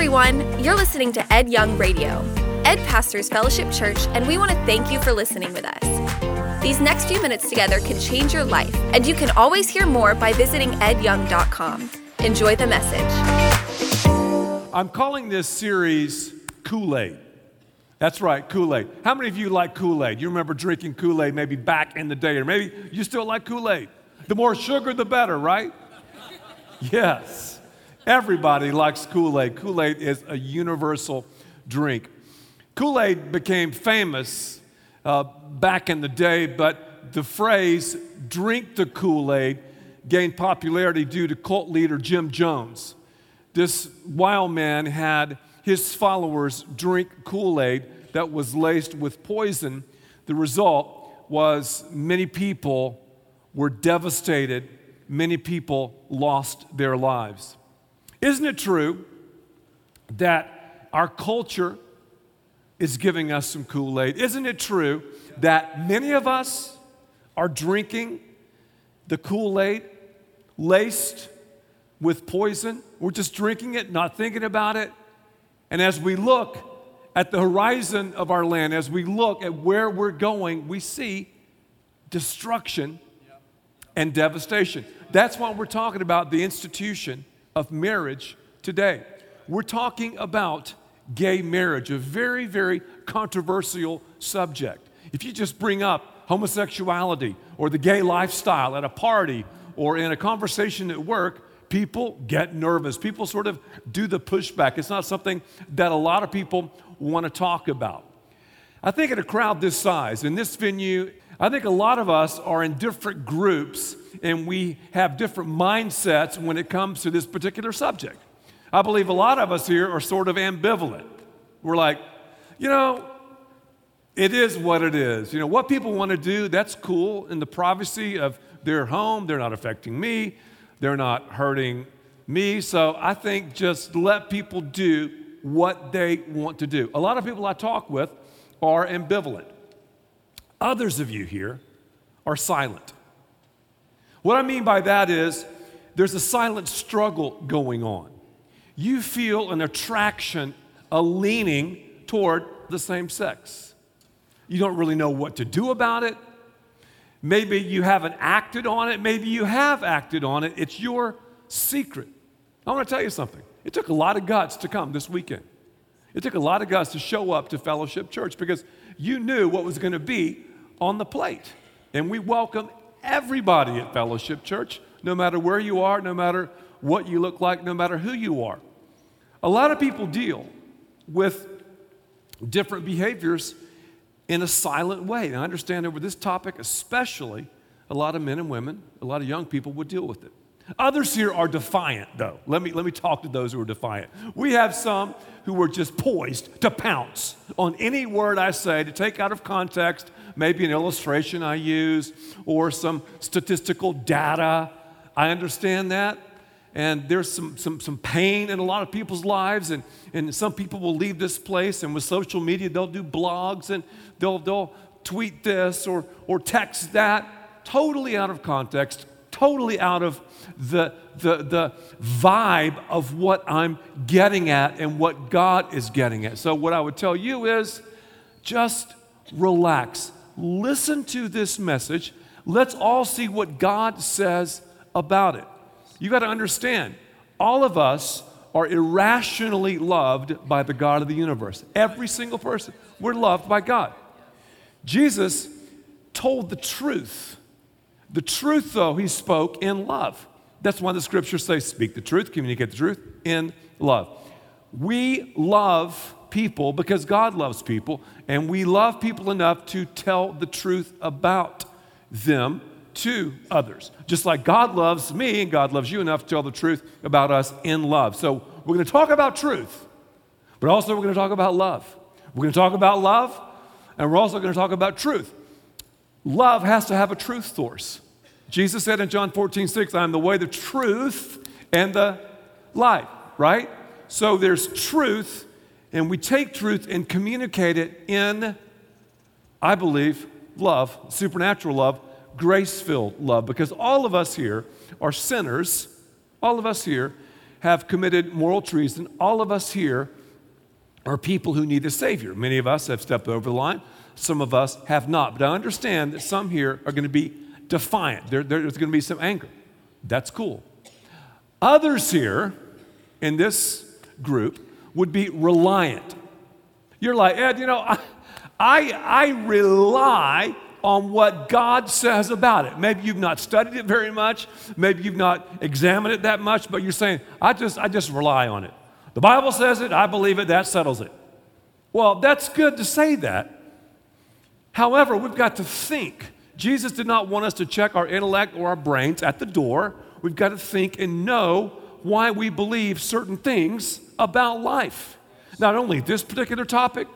everyone. You're listening to Ed Young Radio. Ed pastors Fellowship Church, and we want to thank you for listening with us. These next few minutes together can change your life, and you can always hear more by visiting edyoung.com. Enjoy the message. I'm calling this series Kool Aid. That's right, Kool Aid. How many of you like Kool Aid? You remember drinking Kool Aid maybe back in the day, or maybe you still like Kool Aid. The more sugar, the better, right? Yes. Everybody likes Kool Aid. Kool Aid is a universal drink. Kool Aid became famous uh, back in the day, but the phrase drink the Kool Aid gained popularity due to cult leader Jim Jones. This wild man had his followers drink Kool Aid that was laced with poison. The result was many people were devastated, many people lost their lives. Isn't it true that our culture is giving us some Kool Aid? Isn't it true that many of us are drinking the Kool Aid laced with poison? We're just drinking it, not thinking about it. And as we look at the horizon of our land, as we look at where we're going, we see destruction and devastation. That's why we're talking about the institution of marriage today. We're talking about gay marriage, a very, very controversial subject. If you just bring up homosexuality or the gay lifestyle at a party or in a conversation at work, people get nervous. People sort of do the pushback. It's not something that a lot of people want to talk about. I think in a crowd this size, in this venue, I think a lot of us are in different groups and we have different mindsets when it comes to this particular subject. I believe a lot of us here are sort of ambivalent. We're like, you know, it is what it is. You know, what people want to do, that's cool in the privacy of their home. They're not affecting me, they're not hurting me. So I think just let people do what they want to do. A lot of people I talk with are ambivalent. Others of you here are silent. What I mean by that is there's a silent struggle going on. You feel an attraction, a leaning toward the same sex. You don't really know what to do about it. Maybe you haven't acted on it. Maybe you have acted on it. It's your secret. I want to tell you something. It took a lot of guts to come this weekend. It took a lot of guts to show up to Fellowship Church because you knew what was going to be on the plate. And we welcome everybody at Fellowship Church, no matter where you are, no matter what you look like, no matter who you are. A lot of people deal with different behaviors in a silent way. And I understand over this topic, especially, a lot of men and women, a lot of young people would deal with it. Others here are defiant, though. Let me, let me talk to those who are defiant. We have some who are just poised to pounce on any word I say, to take out of context, maybe an illustration I use or some statistical data. I understand that. And there's some, some, some pain in a lot of people's lives, and, and some people will leave this place, and with social media, they'll do blogs and they'll, they'll tweet this or, or text that, totally out of context, totally out of the, the, the vibe of what I'm getting at and what God is getting at. So, what I would tell you is just relax listen to this message. Let's all see what God says about it. You got to understand, all of us are irrationally loved by the God of the universe. Every single person. We're loved by God. Jesus told the truth. The truth, though, he spoke in love. That's why the scriptures say, speak the truth, communicate the truth in love. We love people because God loves people, and we love people enough to tell the truth about them to others. Just like God loves me and God loves you enough to tell the truth about us in love. So we're going to talk about truth, but also we're going to talk about love. We're going to talk about love, and we're also going to talk about truth. Love has to have a truth source. Jesus said in John 14, 6, I am the way, the truth, and the life, right? So there's truth and we take truth and communicate it in, I believe, love, supernatural love, grace filled love, because all of us here are sinners. All of us here have committed moral treason. All of us here are people who need a Savior. Many of us have stepped over the line, some of us have not. But I understand that some here are going to be defiant. There, there's going to be some anger. That's cool. Others here in this group would be reliant. You're like, Ed, you know, I, I, rely on what God says about it. Maybe you've not studied it very much, maybe you've not examined it that much, but you're saying, I just, I just rely on it. The Bible says it, I believe it, that settles it. Well, that's good to say that. However, we've got to think. Jesus did not want us to check our intellect or our brains at the door. We've got to think and know why we believe certain things about life. Not only this particular topic,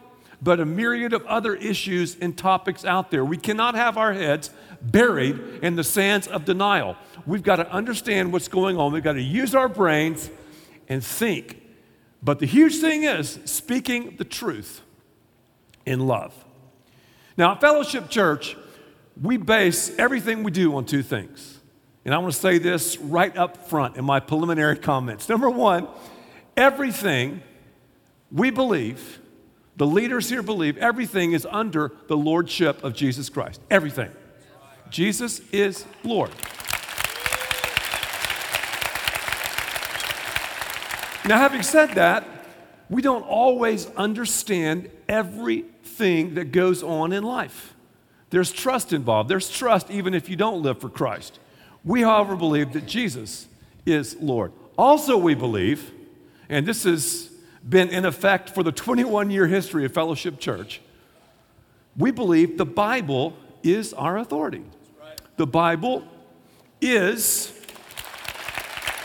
but a myriad of other issues and topics out there. We cannot have our heads buried in the sands of denial. We've got to understand what's going on. We've got to use our brains and think. But the huge thing is speaking the truth in love. Now, at Fellowship Church, we base everything we do on two things. And I want to say this right up front in my preliminary comments. Number one, everything we believe the leaders here believe everything is under the lordship of Jesus Christ. Everything. Jesus is Lord. Now, having said that, we don't always understand everything that goes on in life. There's trust involved. There's trust even if you don't live for Christ. We, however, believe that Jesus is Lord. Also, we believe, and this has been in effect for the 21 year history of Fellowship Church, we believe the Bible is our authority. The Bible is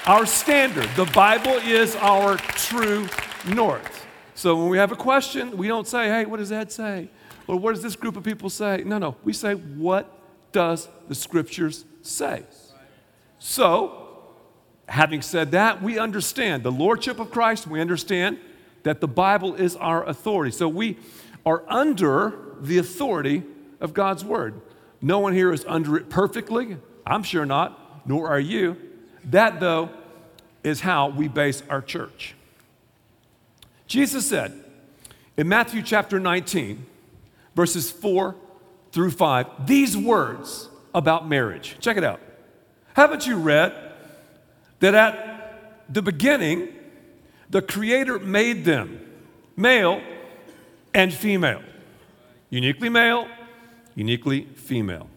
our standard. The Bible is our true north. So when we have a question, we don't say, hey, what does that say? Or what does this group of people say? No, no. We say, what does the scriptures say? So, having said that, we understand the lordship of Christ. We understand that the Bible is our authority. So we are under the authority of God's Word. No one here is under it perfectly. I'm sure not, nor are you. That, though, is how we base our church. Jesus said in Matthew chapter 19, verses 4 through 5, these words about marriage. Check it out. Haven't you read that at the beginning, the Creator made them male and female, uniquely male, uniquely female,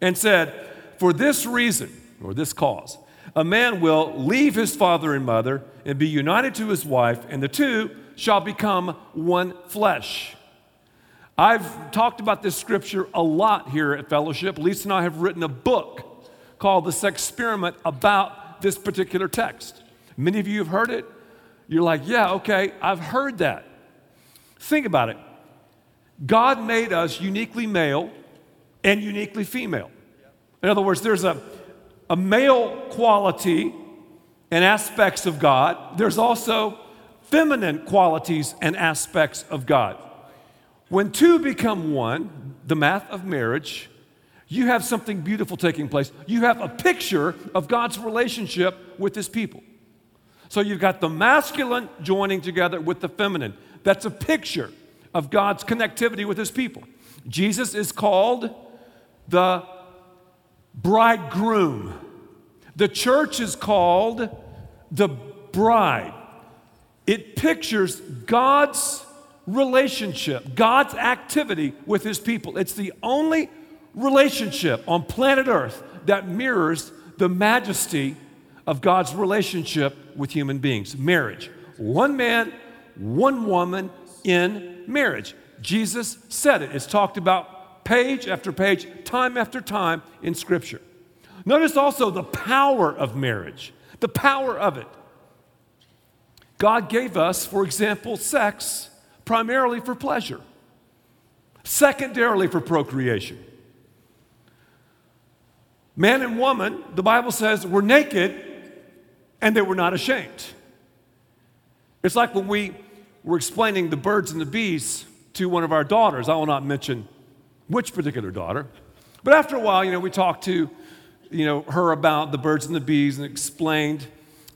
and said, For this reason, or this cause, a man will leave his father and mother and be united to his wife, and the two shall become one flesh. I've talked about this scripture a lot here at Fellowship. Lisa and I have written a book called The Sex Experiment about this particular text. Many of you have heard it. You're like, yeah, okay, I've heard that. Think about it. God made us uniquely male and uniquely female. In other words, there's a, a male quality and aspects of God, there's also feminine qualities and aspects of God. When two become one, the math of marriage, you have something beautiful taking place. You have a picture of God's relationship with his people. So you've got the masculine joining together with the feminine. That's a picture of God's connectivity with his people. Jesus is called the bridegroom. The church is called the bride. It pictures God's relationship, God's activity with his people. It's the only relationship on planet Earth that mirrors the majesty of God's relationship with human beings marriage. One man, one woman in marriage. Jesus said it. It's talked about page after page, time after time in Scripture. Notice also the power of marriage, the power of it. God gave us, for example, sex primarily for pleasure, secondarily for procreation. Man and woman, the Bible says, were naked and they were not ashamed. It's like when we were explaining the birds and the bees to one of our daughters. I will not mention which particular daughter. But after a while, you know, we talked to, you know, her about the birds and the bees and explained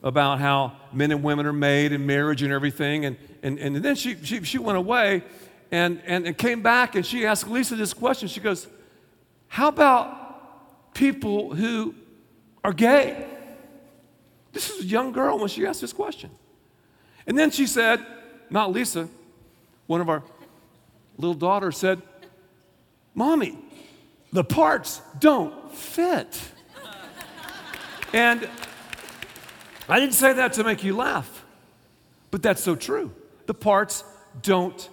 about how men and women are made and marriage and everything. And, and, and then she, she, she went away and, and, and came back and she asked Lisa this question. She goes, How about people who are gay? This is a young girl when she asked this question. And then she said, Not Lisa, one of our little daughters said, Mommy, the parts don't fit. and I didn't say that to make you laugh, but that's so true. The parts don't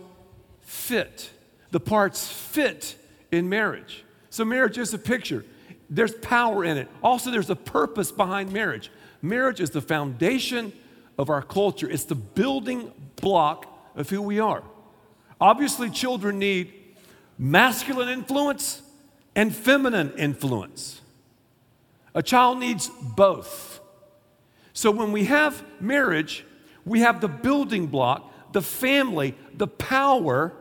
fit. The parts fit in marriage. So, marriage is a picture. There's power in it. Also, there's a purpose behind marriage. Marriage is the foundation of our culture, it's the building block of who we are. Obviously, children need masculine influence and feminine influence. A child needs both. So when we have marriage, we have the building block, the family, the power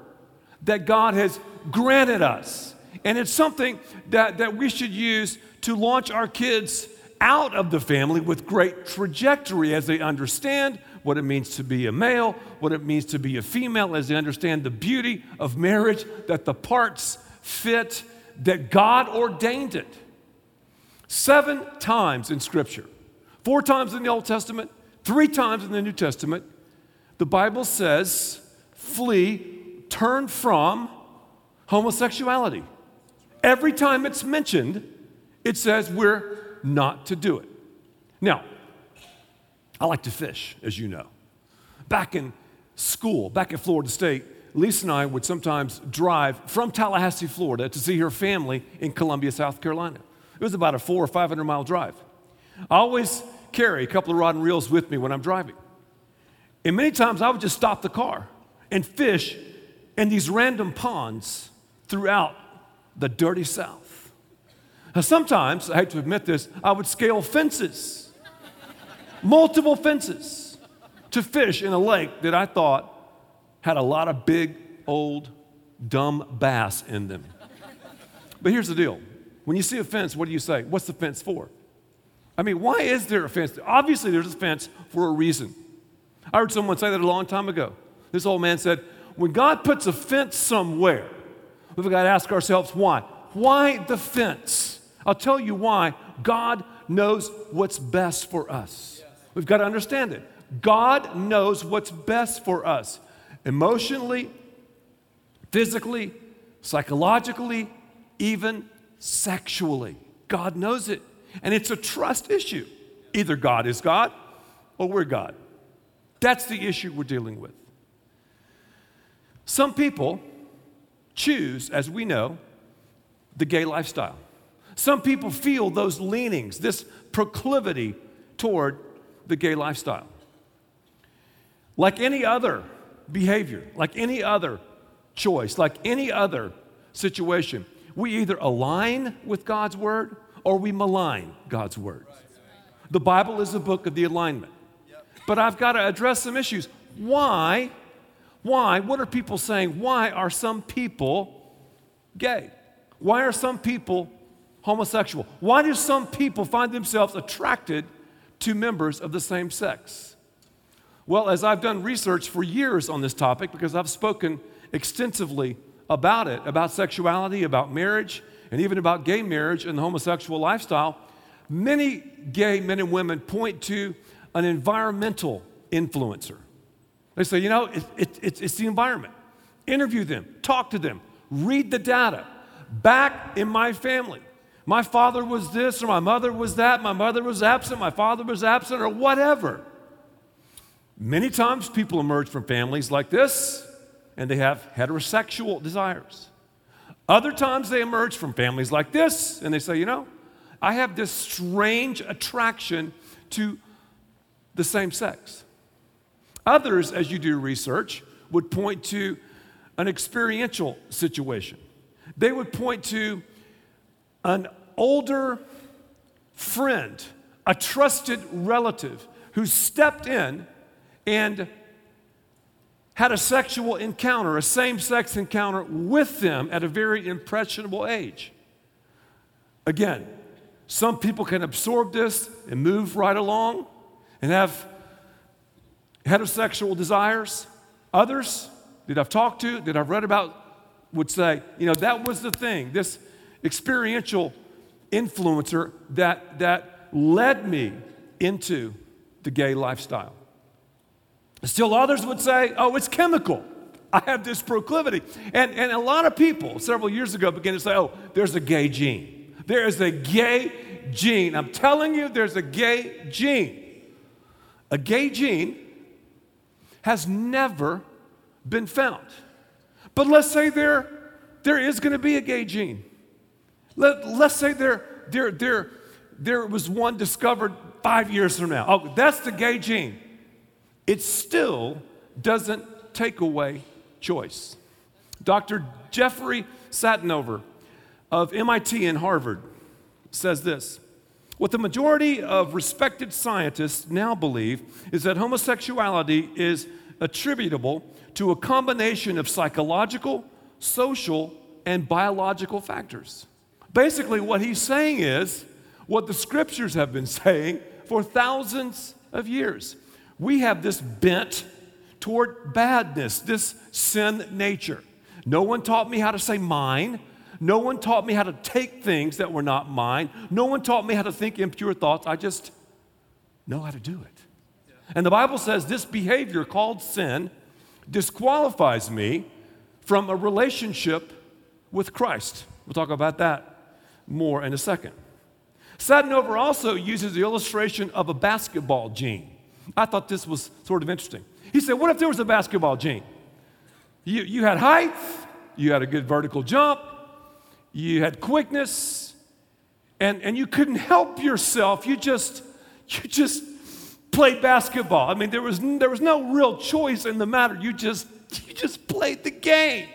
that God has granted us. And it's something that, that we should use to launch our kids out of the family with great trajectory as they understand what it means to be a male, what it means to be a female, as they understand the beauty of marriage, that the parts fit, that God ordained it. Seven times in Scripture, four times in the Old Testament, three times in the New Testament, the Bible says, flee, turn from homosexuality. Every time it's mentioned, it says we're not to do it. Now, I like to fish, as you know. Back in school, back at Florida State, Lisa and I would sometimes drive from Tallahassee, Florida, to see her family in Columbia, South Carolina. It was about a four or 500 mile drive. I always carry a couple of rod and reels with me when I'm driving. And many times I would just stop the car and fish in these random ponds throughout the dirty South. Now, sometimes, I hate to admit this, I would scale fences, multiple fences, to fish in a lake that I thought had a lot of big, old, dumb bass in them. But here's the deal when you see a fence, what do you say? What's the fence for? I mean, why is there a fence? Obviously, there's a fence for a reason. I heard someone say that a long time ago. This old man said, when God puts a fence somewhere, we've got to ask ourselves why. Why the fence? I'll tell you why. God knows what's best for us. We've got to understand it. God knows what's best for us emotionally, physically, psychologically, even sexually. God knows it. And it's a trust issue. Either God is God or we're God. That's the issue we're dealing with. Some people choose, as we know, the gay lifestyle. Some people feel those leanings, this proclivity toward the gay lifestyle. Like any other behavior, like any other choice, like any other situation, we either align with God's word or we malign God's word. The Bible is a book of the alignment. But I've got to address some issues. Why? Why? What are people saying? Why are some people gay? Why are some people homosexual? Why do some people find themselves attracted to members of the same sex? Well, as I've done research for years on this topic, because I've spoken extensively about it, about sexuality, about marriage, and even about gay marriage and the homosexual lifestyle, many gay men and women point to an environmental influencer. They say, you know, it, it, it, it's the environment. Interview them, talk to them, read the data. Back in my family, my father was this or my mother was that, my mother was absent, my father was absent, or whatever. Many times people emerge from families like this and they have heterosexual desires. Other times they emerge from families like this and they say, you know, I have this strange attraction to the same sex. Others, as you do research, would point to an experiential situation. They would point to an older friend, a trusted relative who stepped in and had a sexual encounter, a same sex encounter with them at a very impressionable age. Again, some people can absorb this and move right along. and have heterosexual desires. Others that I've talked to, that I've read about, would say, you know, that was the thing, this experiential influencer that, that led me into the gay lifestyle. Still, others would say, oh, it's chemical. I have this proclivity. And, and a lot of people several years ago began to say, oh, there's a gay gene. There is a gay gene. I'm telling you, there's a gay gene. A gay gene has never been found. But let's say there, there is going to be a gay gene. Let, let's say there, there, there, there was one discovered five years from now. Oh, that's the gay gene. It still doesn't take away choice. Dr. Jeffrey Satinover of MIT and Harvard says this What the majority of respected scientists now believe is that homosexuality is attributable to a combination of psychological, social, and biological factors. Basically, what he's saying is what the scriptures have been saying for thousands of years. We have this bent toward badness, this sin nature. No one taught me how to say mine. No one taught me how to take things that were not mine. No one taught me how to think impure thoughts. I just know how to do it. And the Bible says this behavior called sin disqualifies me from a relationship with Christ. We'll talk about that more in a second. Satinover also uses the illustration of a basketball gene. I thought this was sort of interesting. He said, What if there was a basketball gene? You, you had height, you had a good vertical jump, you had quickness, and, and you couldn't help yourself. You just, you just played basketball. I mean, there was, there was no real choice in the matter. You just, you just played the game.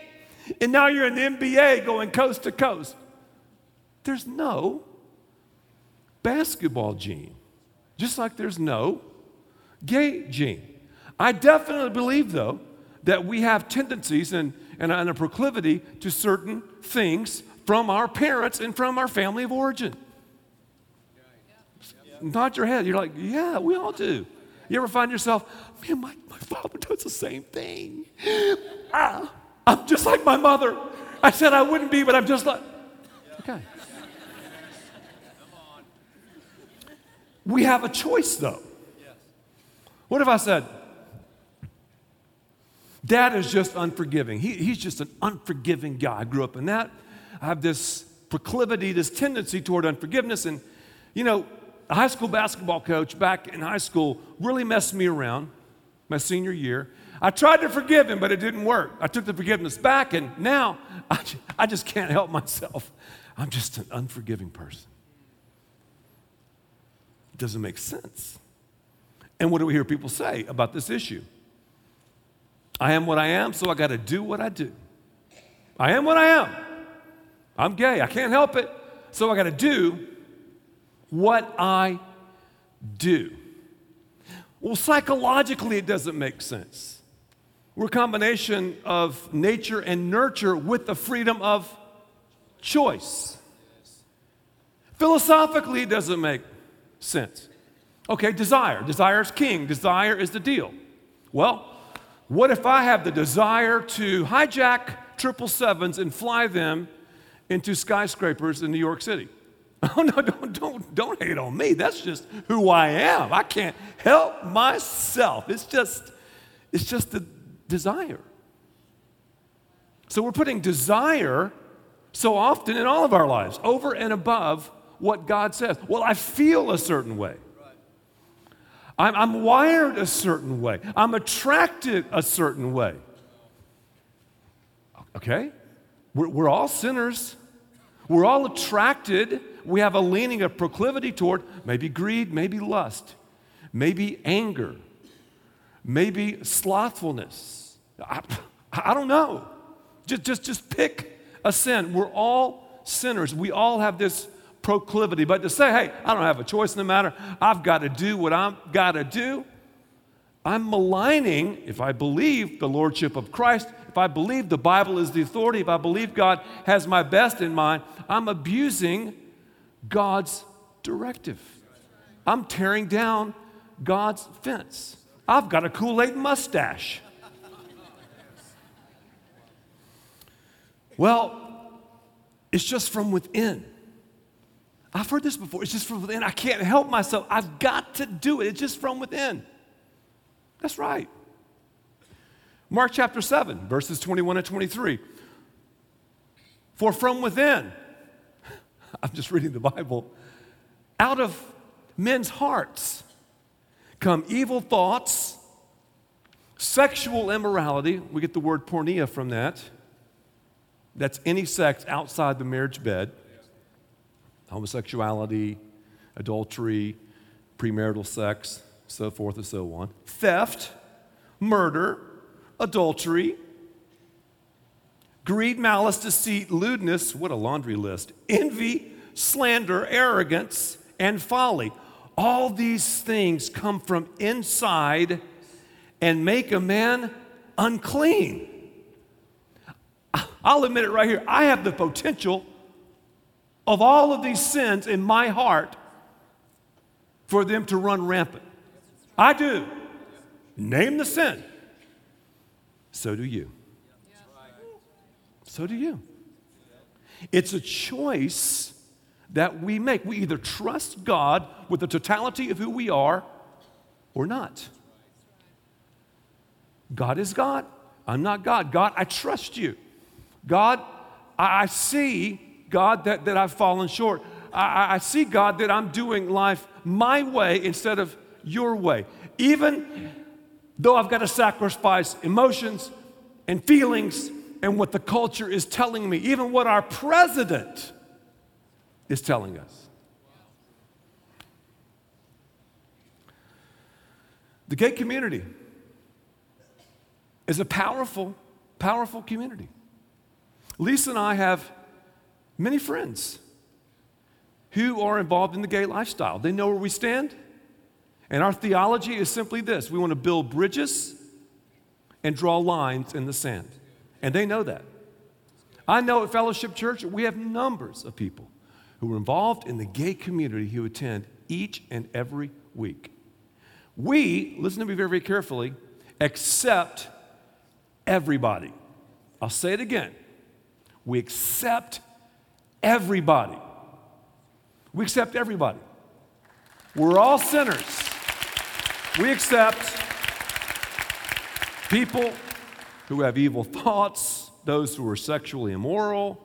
And now you're in the NBA going coast to coast. There's no basketball gene, just like there's no gay gene. I definitely believe, though, that we have tendencies and, and, and a proclivity to certain things from our parents and from our family of origin. Nod your head. You're like, yeah, we all do. You ever find yourself, man, my, my father does the same thing. Ah, I'm just like my mother. I said I wouldn't be, but I'm just like, okay. We have a choice, though. What if I said, Dad is just unforgiving. He, he's just an unforgiving guy. I grew up in that. I have this proclivity, this tendency toward unforgiveness. And, you know, a high school basketball coach back in high school really messed me around my senior year. I tried to forgive him, but it didn't work. I took the forgiveness back, and now I, I just can't help myself. I'm just an unforgiving person. It doesn't make sense. And what do we hear people say about this issue? I am what I am, so I got to do what I do. I am what I am. I'm gay. I can't help it. So I got to do what I do. Well, psychologically, it doesn't make sense. We're a combination of nature and nurture with the freedom of choice. Philosophically, it doesn't make sense. Okay, desire. Desire is king. Desire is the deal. Well, what if I have the desire to hijack triple sevens and fly them into skyscrapers in New York City? Oh no, don't, don't, don't hate on me. That's just who I am. I can't help myself. It's just, it's just the desire. So we're putting desire so often in all of our lives, over and above what God says. Well, I feel a certain way. I'm, I'm wired a certain way. I'm attracted a certain way. Okay? We're, we're all sinners. We're all attracted. We have a leaning, a proclivity toward maybe greed, maybe lust, maybe anger, maybe slothfulness. I, I don't know. Just, just, just pick a sin. We're all sinners. We all have this proclivity. But to say, hey, I don't have a choice in the matter, I've got to do what I've got to do, I'm maligning, if I believe the Lordship of Christ, if I believe the Bible is the authority, if I believe God has my best in mind, I'm abusing God's directive. I'm tearing down God's fence. I've got a Kool Aid mustache. Well, it's just from within. I've heard this before. It's just from within. I can't help myself. I've got to do it. It's just from within. That's right. Mark chapter 7, verses 21 and 23. For from within, I'm just reading the Bible, out of men's hearts come evil thoughts, sexual immorality. We get the word porneia from that. That's any sex outside the marriage bed homosexuality, adultery, premarital sex, so forth and so on. Theft, murder, adultery, greed, malice, deceit, lewdness, what a laundry list, envy, slander, arrogance, and folly. All these things come from inside and make a man unclean. I'll admit it right here. I have the potential of all of these sins in my heart for them to run rampant. I do. Name the sin. So do you. So do you. It's a choice that we make. We either trust God with the totality of who we are or not. God is God. I'm not God. God, I trust you. God, I see God, that, that I've fallen short. I, I see, God, that I'm doing life my way instead of your way. Even though I've got to sacrifice emotions and feelings and what the culture is telling me, even what our president is telling us. The gay community is a powerful, powerful community. Lisa and I have many friends who are involved in the gay lifestyle. They know where we stand. And our theology is simply this we want to build bridges and draw lines in the sand. And they know that. I know at Fellowship Church, we have numbers of people who are involved in the gay community who attend each and every week. We, listen to me very, very carefully, accept everybody. I'll say it again. We accept everybody. We accept everybody. We're all sinners. We accept people who have evil thoughts, those who are sexually immoral,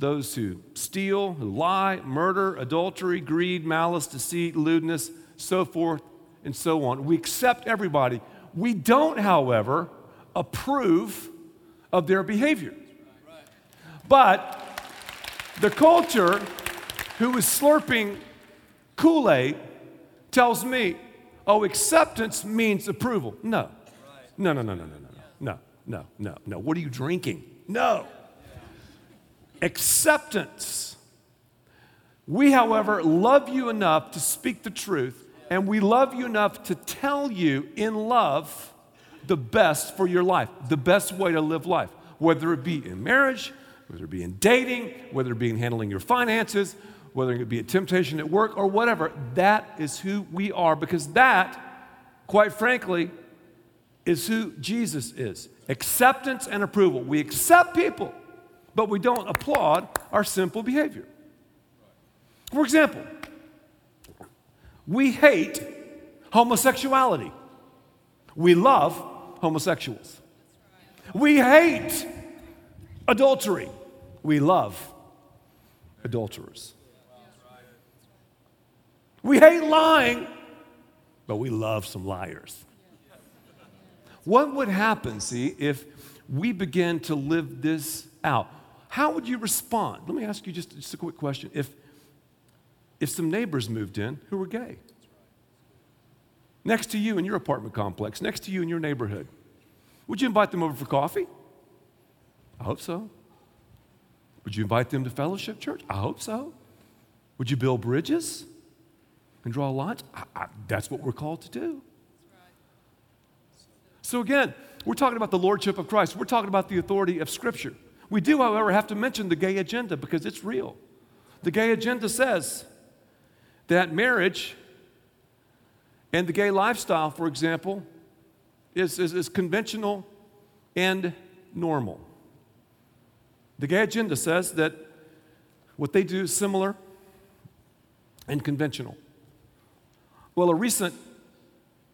those who steal, who lie, murder, adultery, greed, malice, deceit, lewdness, so forth and so on. We accept everybody. We don't, however, approve of their behavior. But the culture who is slurping Kool Aid tells me, oh, acceptance means approval. No. No, no, no, no, no, no, no, no, no, no. What are you drinking? No. Acceptance. We, however, love you enough to speak the truth, and we love you enough to tell you in love the best for your life, the best way to live life, whether it be in marriage, whether it be in dating, whether it be in handling your finances, whether it be a temptation at work or whatever. That is who we are because that, quite frankly, is who Jesus is acceptance and approval. We accept people, but we don't applaud our simple behavior. For example, we hate homosexuality, we love homosexuals. We hate adultery we love adulterers. We hate lying, but we love some liars. What would happen, see, if we begin to live this out? How would you respond? Let me ask you just, just a quick question. If, if some neighbors moved in who were gay, next to you in your apartment complex, next to you in your neighborhood, would you invite them over for coffee? I hope so. Would you invite them to fellowship church? I hope so. Would you build bridges and draw lines? I, I, that's what we're called to do. So, again, we're talking about the lordship of Christ. We're talking about the authority of Scripture. We do, however, have to mention the gay agenda because it's real. The gay agenda says that marriage And the gay lifestyle, for example, is, is, is conventional and normal. The gay agenda says that what they do is similar and conventional. Well, a recent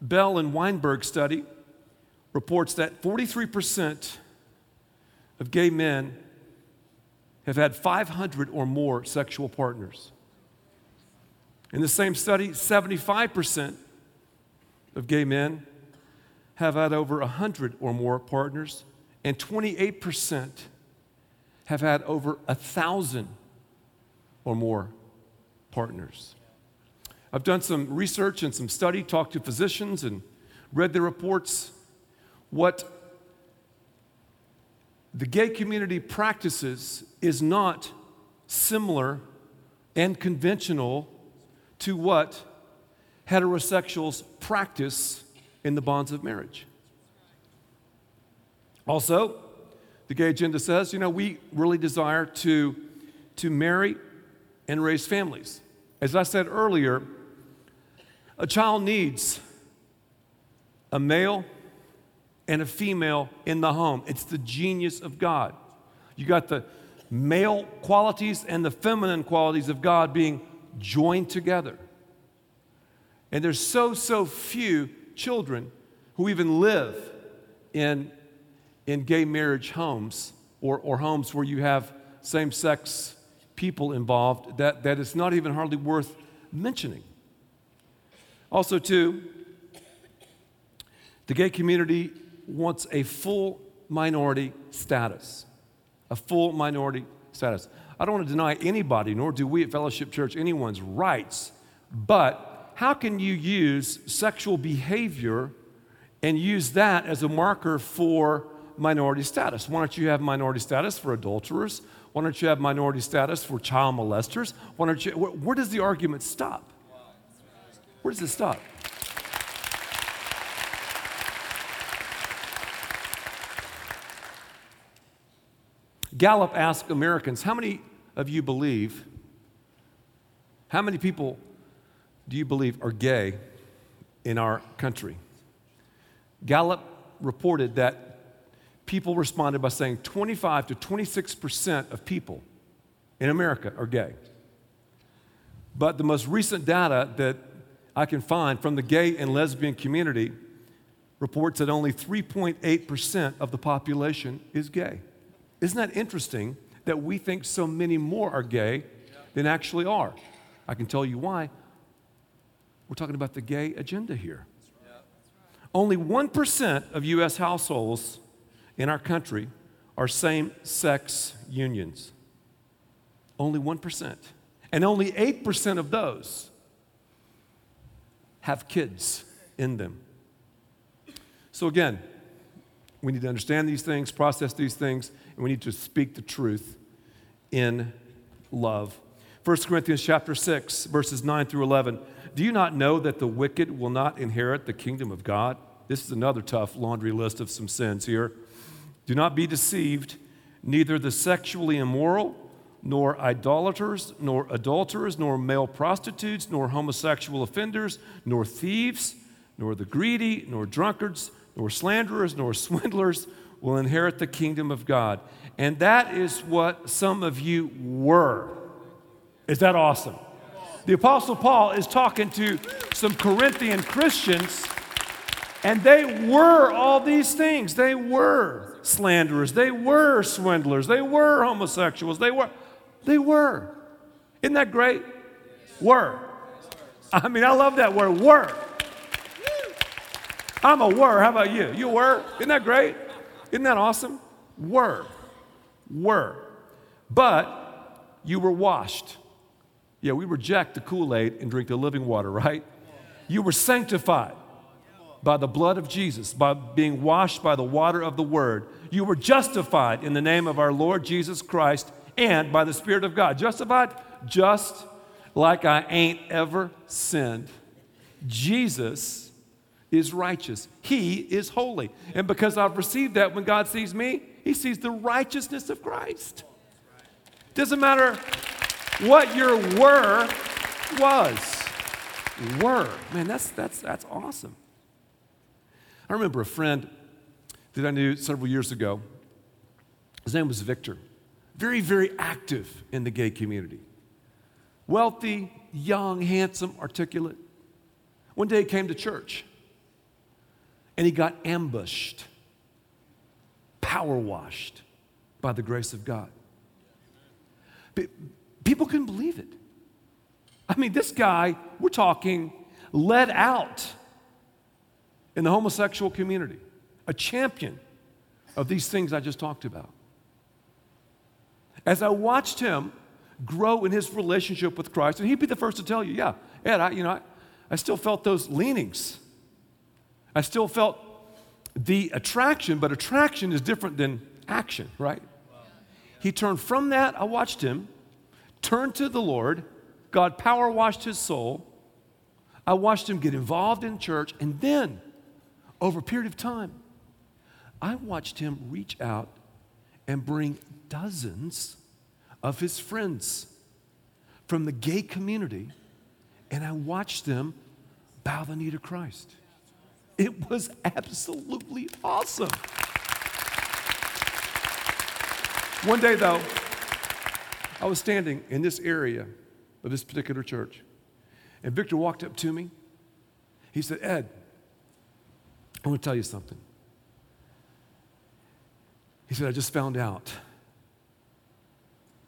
Bell and Weinberg study reports that 43% of gay men have had 500 or more sexual partners. In the same study, 75% of gay men have had over 100 or more partners, and 28% have had over 1,000 or more partners. I've done some research and some study, talked to physicians, and read the reports. What the gay community practices is not similar and conventional to what heterosexuals practice in the bonds of marriage. Also, the gay agenda says, you know, we really desire to, to marry and raise families. As I said earlier, a child needs a male and a female in the home. It's the genius of God. You got the male qualities and the feminine qualities of God being joined together. And there's so, so few children who even live in, in gay marriage homes or, or homes where you have same sex people involved that, that it's not even hardly worth mentioning. Also, too, the gay community wants a full minority status. A full minority status. I don't want to deny anybody, nor do we at Fellowship Church, anyone's rights, but how can you use sexual behavior and use that as a marker for minority status? Why don't you have minority status for adulterers? Why don't you have minority status for child molesters? Why don't you, where, where does the argument stop? Where does it stop? Gallup asked Americans, how many of you believe, how many people do you believe are gay in our country? Gallup reported that people responded by saying 25 to 26% of people in America are gay. But the most recent data that I can find from the gay and lesbian community reports that only 3.8% of the population is gay. Isn't that interesting that we think so many more are gay than actually are? I can tell you why. We're talking about the gay agenda here. Only 1% of U.S. households in our country are same sex unions. Only 1%. And only 8% of those have kids in them. So, again, we need to understand these things, process these things, and we need to speak the truth in love. 1 Corinthians chapter 6, verses 9 through 11. Do you not know that the wicked will not inherit the kingdom of God? This is another tough laundry list of some sins here. Do not be deceived, neither the sexually immoral, nor idolaters, nor adulterers, nor male prostitutes, nor homosexual offenders, nor thieves, nor the greedy, nor drunkards, nor slanderers, nor swindlers will inherit the kingdom of God. And that is what some of you were. Is that awesome? The Apostle Paul is talking to some Corinthian Christians, and they were all these things. They were slanderers, they were swindlers, they were homosexuals, they were. They were. Isn't that great? Were. I mean, I love that word, were. I'm a were. How about you? You were? Isn't that great? Isn't that awesome? Were. Were. But you were washed. Yeah, we reject the Kool Aid and drink the living water, right? You were sanctified by the blood of Jesus, by being washed by the water of the Word. You were justified in the name of our Lord Jesus Christ and by the Spirit of God. Justified just like I ain't ever sinned. Jesus is righteous. He is holy. And because I've received that, when God sees me, he sees the righteousness of Christ. Doesn't matter what your were was. were. Man, that's, that's, that's awesome. I remember a friend that I knew several years ago. His name was Victor. Very, very active in the gay community. Wealthy, young, handsome, articulate. One day he came to church and he got ambushed, power washed by the grace of God. People couldn't believe it. I mean, this guy, we're talking, led out in the homosexual community, a champion of these things I just talked about. As I watched him grow in his relationship with Christ, and he'd be the first to tell you, yeah, Ed, I, you know, I, I still felt those leanings. I still felt the attraction, but attraction is different than action, right? He turned from that, I watched him, turn to the Lord. God power washed his soul. I watched him get involved in church, and then, over a period of time, I watched him reach out and bring dozens of his friends from the gay community, and I watched them bow the knee to Christ. It was absolutely awesome. One day, though, I was standing in this area of this particular church, and Victor walked up to me. He said, Ed, I want to tell you something. He said, I just found out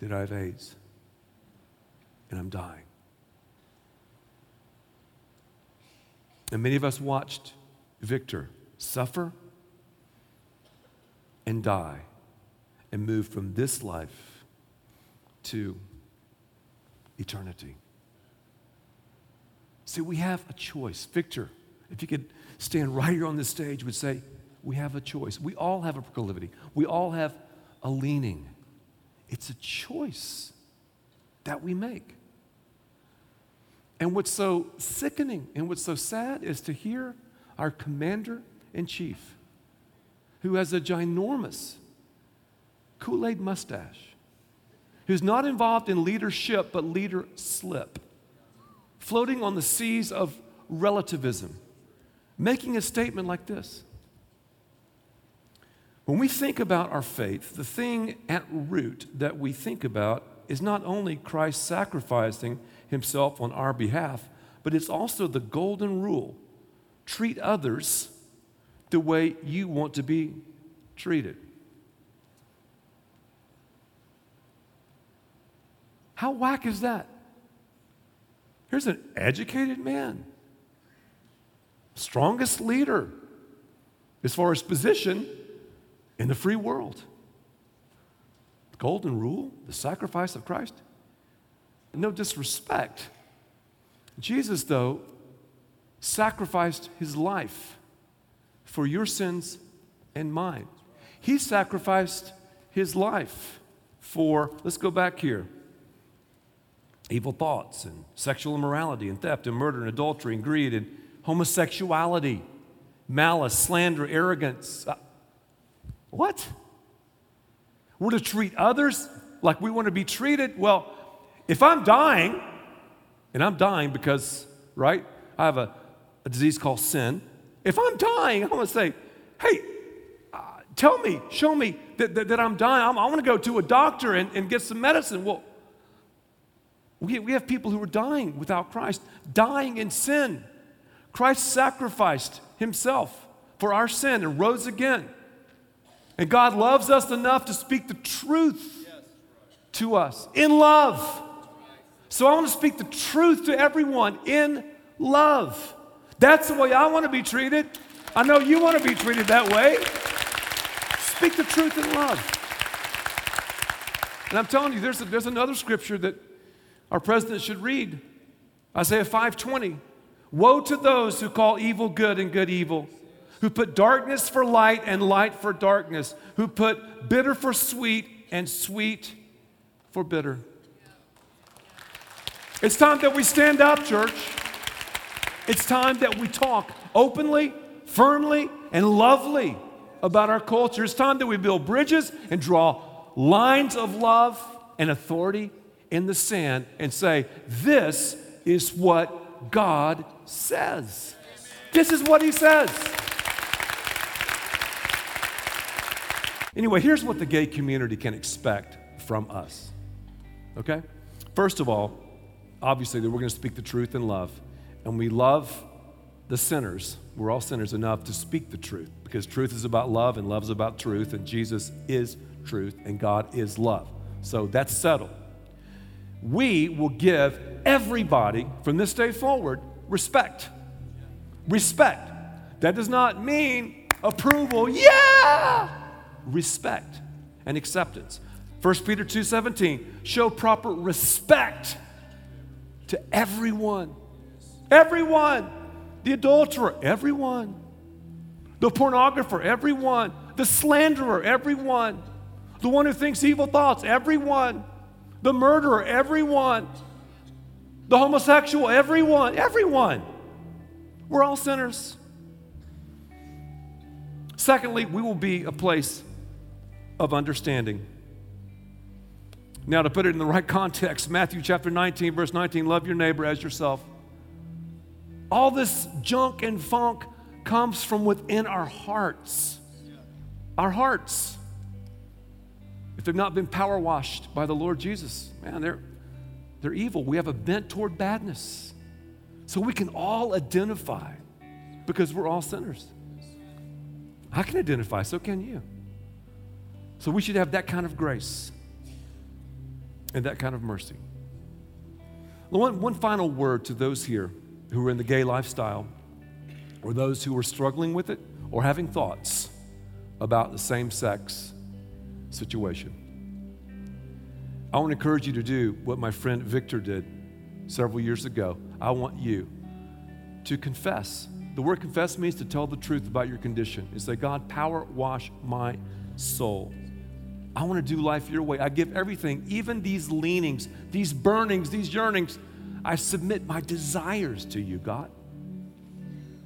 that I have AIDS and I'm dying. And many of us watched Victor suffer and die and move from this life to eternity. See, we have a choice. Victor, if you could stand right here on this stage, would say, We have a choice. We all have a proclivity, we all have a leaning. It's a choice that we make. And what's so sickening and what's so sad is to hear our commander in chief, who has a ginormous Kool Aid mustache, who's not involved in leadership but leader slip, floating on the seas of relativism, making a statement like this. When we think about our faith, the thing at root that we think about is not only Christ sacrificing himself on our behalf, but it's also the golden rule treat others the way you want to be treated. How whack is that? Here's an educated man, strongest leader as far as position in the free world. The golden rule, the sacrifice of Christ. No disrespect. Jesus, though, sacrificed his life for your sins and mine. He sacrificed his life for, let's go back here, evil thoughts and sexual immorality and theft and murder and adultery and greed and homosexuality, malice, slander, arrogance. Uh, what? We're to treat others like we want to be treated? Well, if I'm dying, and I'm dying because, right, I have a a disease called sin. If I'm dying, I want to say, hey, uh, tell me, show me that, that, that I'm dying. I'm, i want to go to a doctor and, and get some medicine. Well, we, we have people who are dying without Christ, dying in sin. Christ sacrificed himself for our sin and rose again. And God loves us enough to speak the truth to us in love. So I want to speak the truth to everyone in love. That's the way I want to be treated. I know you want to be treated that way. Speak the truth in love. And I'm telling you, there's, a, there's another scripture that our president should read Isaiah 5:20. Woe to those who call evil good and good evil, who put darkness for light and light for darkness, who put bitter for sweet and sweet for bitter. It's time that we stand up, church. It's time that we talk openly, firmly, and lovely about our culture. It's time that we build bridges and draw lines of love and authority in the sand and say, This is what God says. This is what He says. Anyway, here's what the gay community can expect from us. Okay? First of all, obviously, that we're going to speak the truth in love. And we love the sinners. We're all sinners enough to speak the truth because truth is about love and love is about truth, and Jesus is truth and God is love. So that's settled. We will give everybody from this day forward respect. Respect. That does not mean approval. Yeah! Respect and acceptance. 1 Peter 2:17 show proper respect to everyone. Everyone. The adulterer, everyone. The pornographer, everyone. The slanderer, everyone. The one who thinks evil thoughts, everyone. The murderer, everyone. The homosexual, everyone. Everyone. We're all sinners. Secondly, we will be a place of understanding. Now, to put it in the right context, Matthew chapter 19, verse 19 love your neighbor as yourself. All this junk and funk comes from within our hearts. Our hearts. If they've not been power washed by the Lord Jesus, man, they're, they're evil. We have a bent toward badness. So we can all identify because we're all sinners. I can identify, so can you. So we should have that kind of grace and that kind of mercy. One, one final word to those here who are in the gay lifestyle, or those who are struggling with it, or having thoughts about the same sex situation. I want to encourage you to do what my friend Victor did several years ago. I want you to confess. The word confess means to tell the truth about your condition. And say, God, power wash my soul. I want to do life your way. I give everything, even these leanings, these burnings, these yearnings. I submit my desires to you, God.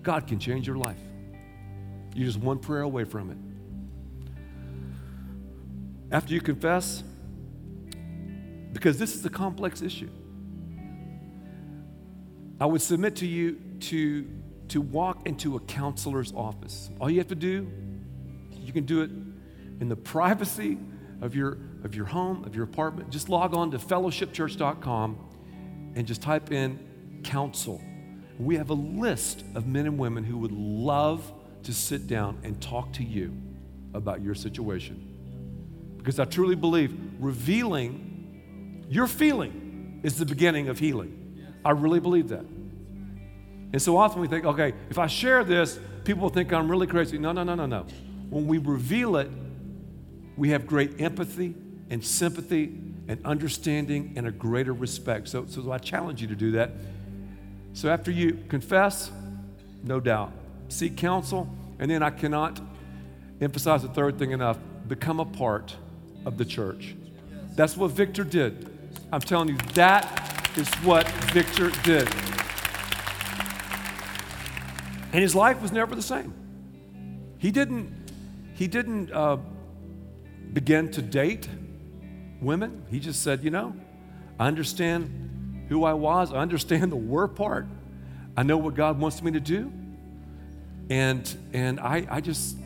God can change your life. You're just one prayer away from it. After you confess, because this is a complex issue, I would submit to you to, to walk into a counselor's office. All you have to do, you can do it in the privacy of your, of your home, of your apartment, just log on to fellowshipchurch.com and just type in counsel. We have a list of men and women who would love to sit down and talk to you about your situation. Because I truly believe revealing your feeling is the beginning of healing. I really believe that. And so often we think, okay, if I share this, people will think I'm really crazy. No, no, no, no, no. When we reveal it, we have great empathy and sympathy and understanding and a greater respect. So, so I challenge you to do that. So after you confess, no doubt, seek counsel, and then I cannot emphasize the third thing enough become a part of the church. That's what Victor did. I'm telling you, that is what Victor did. And his life was never the same. He didn't, he didn't uh, begin to date women. He just said, you know, I understand who I was, I understand the work part, I know what God wants me to do. And, and I, I just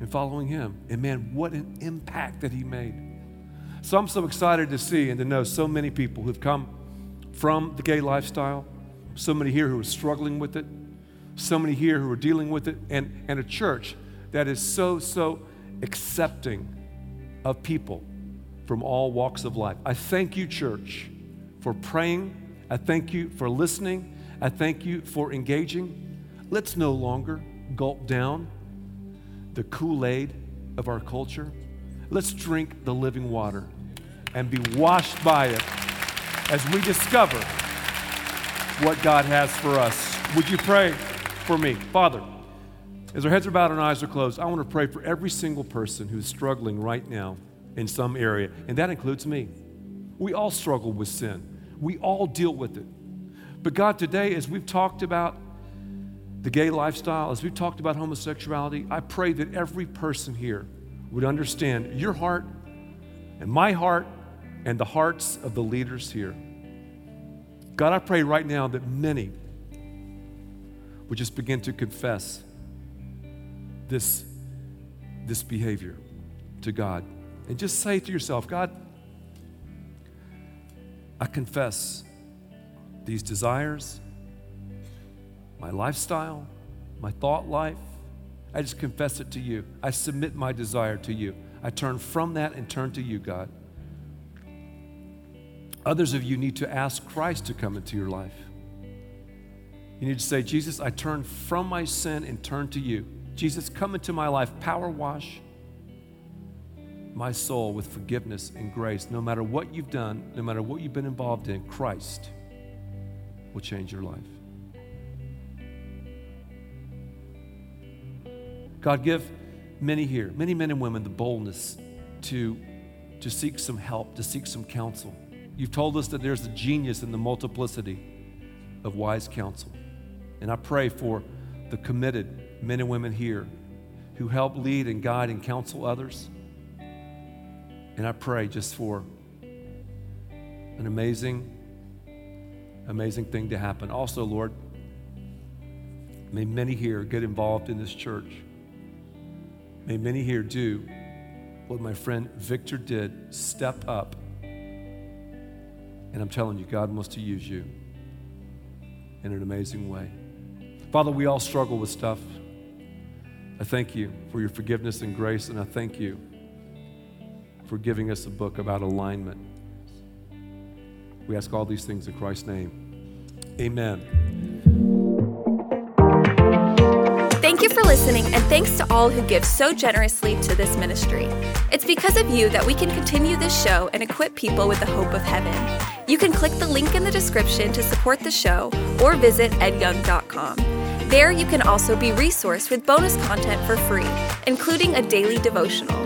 am following him. And man, what an impact that he made. So I'm so excited to see and to know so many people who've come from the gay lifestyle, so many here who are struggling with it, so many here who are dealing with it, and, and a church that is so, so accepting of people from all walks of life. I thank you, church, for praying. I thank you for listening. I thank you for engaging. Let's no longer gulp down the Kool Aid of our culture. Let's drink the living water and be washed by it as we discover what God has for us. Would you pray for me? Father, as our heads are bowed and eyes are closed, I want to pray for every single person who's struggling right now in some area, and that includes me. We all struggle with sin, we all deal with it. But God, today, as we've talked about the gay lifestyle, as we've talked about homosexuality, I pray that every person here would understand your heart and my heart and the hearts of the leaders here. God, I pray right now that many would just begin to confess this, this behavior to God. And just say to yourself, God, I confess these desires, my lifestyle, my thought life. I just confess it to you. I submit my desire to you. I turn from that and turn to you, God. Others of you need to ask Christ to come into your life. You need to say, Jesus, I turn from my sin and turn to you. Jesus, come into my life, power wash my soul with forgiveness and grace. No matter what you've done, no matter what you've been involved in, Christ will change your life. God, give many here, many men and women, the boldness to, to seek some help, to seek some counsel. You've told us that there's a genius in the multiplicity of wise counsel. And I pray for the committed men and women here who help lead and guide and counsel others. And I pray just for an amazing, amazing thing to happen. Also, Lord, may many here get involved in this church. May many here do what my friend Victor did step up. And I'm telling you, God wants to use you in an amazing way. Father, we all struggle with stuff. I thank you for your forgiveness and grace, and I thank you for giving us a book about alignment. We ask all these things in Christ's name. Amen. Thank you for listening, and thanks to all who give so generously to this ministry. It's because of you that we can continue this show and equip people with the hope of heaven. You can click the link in the description to support the show or visit edyoung.com. There, you can also be resourced with bonus content for free, including a daily devotional.